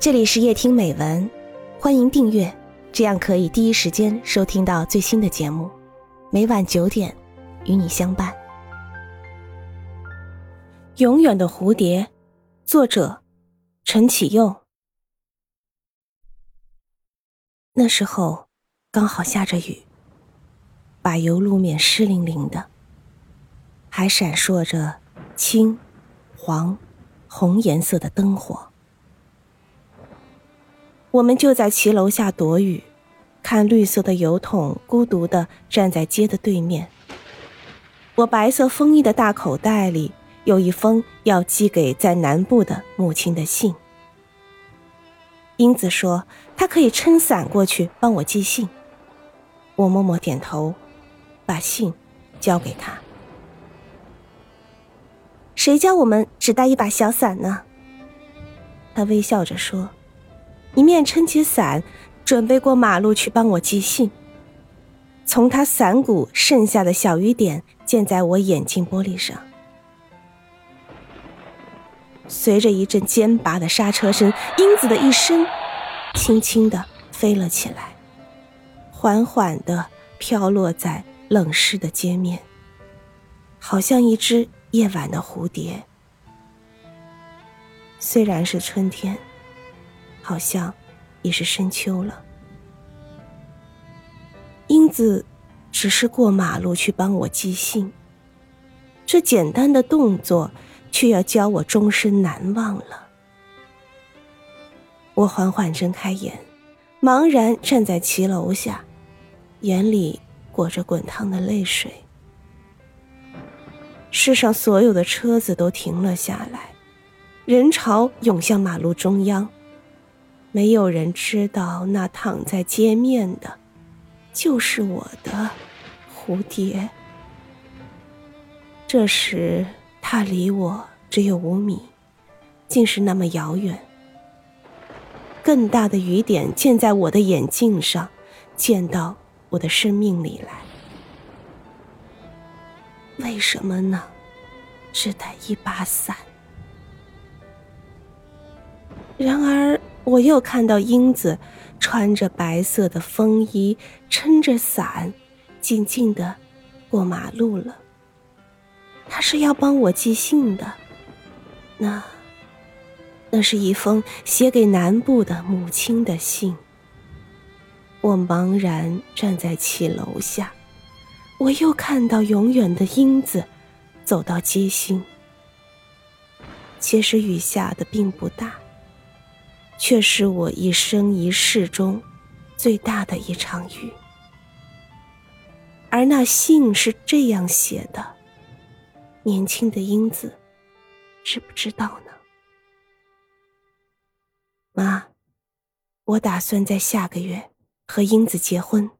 这里是夜听美文，欢迎订阅，这样可以第一时间收听到最新的节目。每晚九点，与你相伴。永远的蝴蝶，作者陈启佑。那时候刚好下着雨，柏油路面湿淋淋的，还闪烁着青、黄、红颜色的灯火。我们就在骑楼下躲雨，看绿色的油桶孤独的站在街的对面。我白色风衣的大口袋里有一封要寄给在南部的母亲的信。英子说她可以撑伞过去帮我寄信。我默默点头，把信交给她。谁叫我们只带一把小伞呢？她微笑着说。一面撑起伞，准备过马路去帮我寄信。从他伞骨剩下的小雨点溅在我眼镜玻璃上，随着一阵尖拔的刹车声，英子的一声轻轻的飞了起来，缓缓的飘落在冷湿的街面，好像一只夜晚的蝴蝶。虽然是春天。好像已是深秋了。英子只是过马路去帮我寄信，这简单的动作却要教我终身难忘了。我缓缓睁开眼，茫然站在骑楼下，眼里裹着滚烫的泪水。世上所有的车子都停了下来，人潮涌向马路中央。没有人知道，那躺在街面的，就是我的蝴蝶。这时，它离我只有五米，竟是那么遥远。更大的雨点溅在我的眼镜上，溅到我的生命里来。为什么呢？只带一把伞。然而。我又看到英子穿着白色的风衣，撑着伞，静静的过马路了。他是要帮我寄信的，那，那是一封写给南部的母亲的信。我茫然站在骑楼下，我又看到永远的英子走到街心。其实雨下的并不大。却是我一生一世中最大的一场雨，而那信是这样写的：年轻的英子，知不知道呢？妈，我打算在下个月和英子结婚。